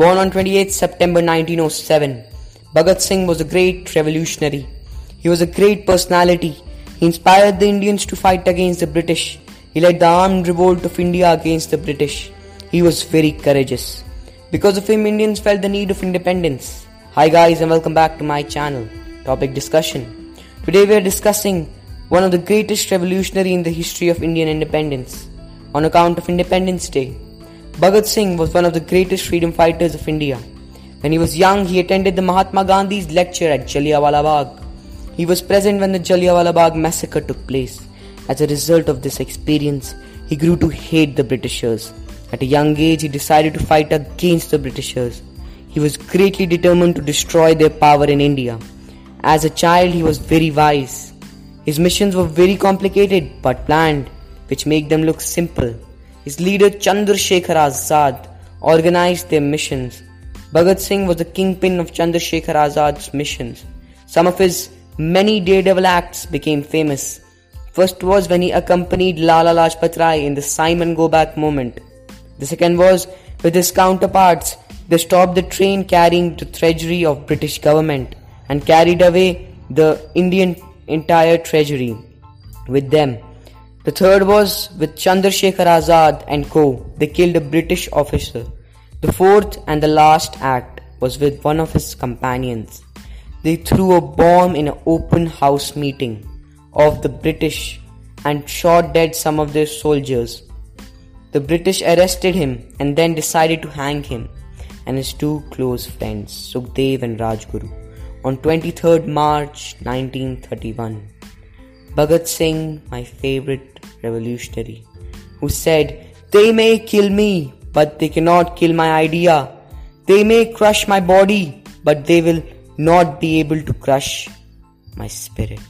Born on 28 September 1907, Bhagat Singh was a great revolutionary. He was a great personality. He inspired the Indians to fight against the British. He led the armed revolt of India against the British. He was very courageous. Because of him, Indians felt the need of independence. Hi guys and welcome back to my channel. Topic discussion. Today we are discussing one of the greatest revolutionary in the history of Indian independence on account of Independence Day. Bhagat Singh was one of the greatest freedom fighters of India. When he was young, he attended the Mahatma Gandhi's lecture at Jallianwala Bagh. He was present when the Jallianwala Bagh massacre took place. As a result of this experience, he grew to hate the Britishers. At a young age, he decided to fight against the Britishers. He was greatly determined to destroy their power in India. As a child, he was very wise. His missions were very complicated but planned, which make them look simple. His leader Chandrasekhar Azad organized their missions. Bhagat Singh was the kingpin of Chandrasekhar Azad's missions. Some of his many daredevil acts became famous. First was when he accompanied Lala Lajpat Rai in the Simon Go Back movement. The second was with his counterparts. They stopped the train carrying the treasury of British government and carried away the Indian entire treasury with them. The third was with Chandrasekhar Azad and co. They killed a British officer. The fourth and the last act was with one of his companions. They threw a bomb in an open house meeting of the British and shot dead some of their soldiers. The British arrested him and then decided to hang him and his two close friends, Sukhdev and Rajguru, on 23rd March 1931. Bhagat Singh, my favorite revolutionary, who said, They may kill me, but they cannot kill my idea. They may crush my body, but they will not be able to crush my spirit.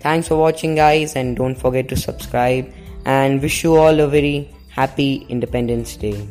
Thanks for watching, guys, and don't forget to subscribe. And wish you all a very happy Independence Day.